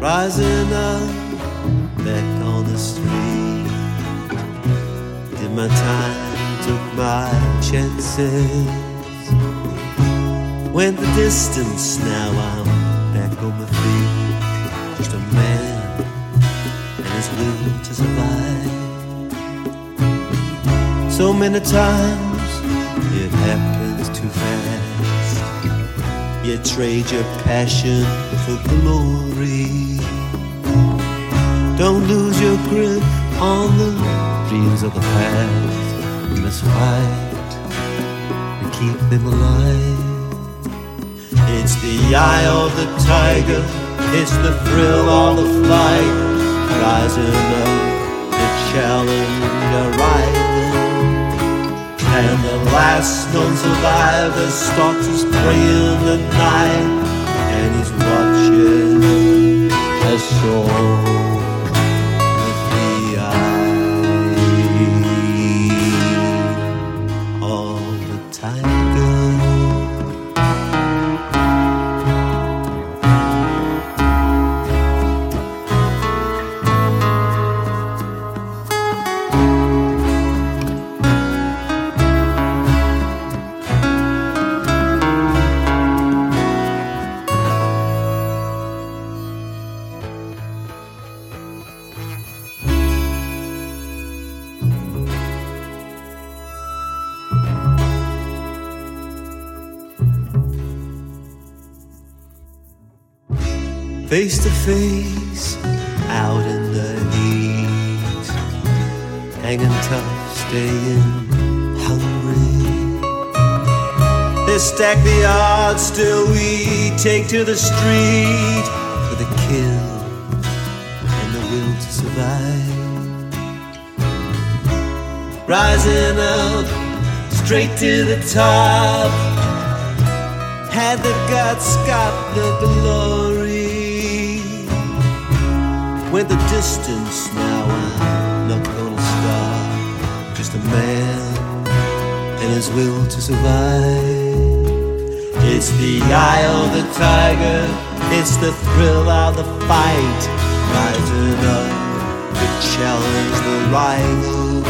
Rising up back on the street. Did my time, took my chances. Went the distance, now I'm back on my feet. Just a man and his will to survive. So many times it happens too fast. You trade your passion for glory. Lose your grip on the dreams of the past. You must fight to keep them alive. It's the eye of the tiger, it's the thrill of the flight. Rising up, the challenge arriving. And the last known survivor stalks his prey in the night, and he's watching as soul face to face out in the heat, hanging tough, staying hungry. They stack the odds, still we take to the street for the kill and the will to survive. Rising up straight to the top. Had the guts, got the glory. Went the distance, now I'm not gonna stop. Just a man and his will to survive. It's the eye of the tiger, it's the thrill of the fight. Rising up to challenge the rival.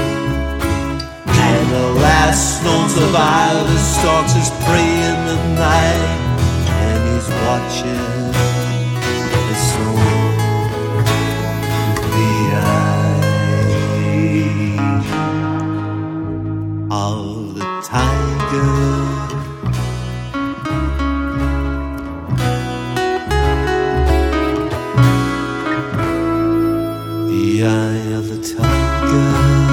And the last known survivor stalks his prey in the night, and he's watching his soul eye of the tiger.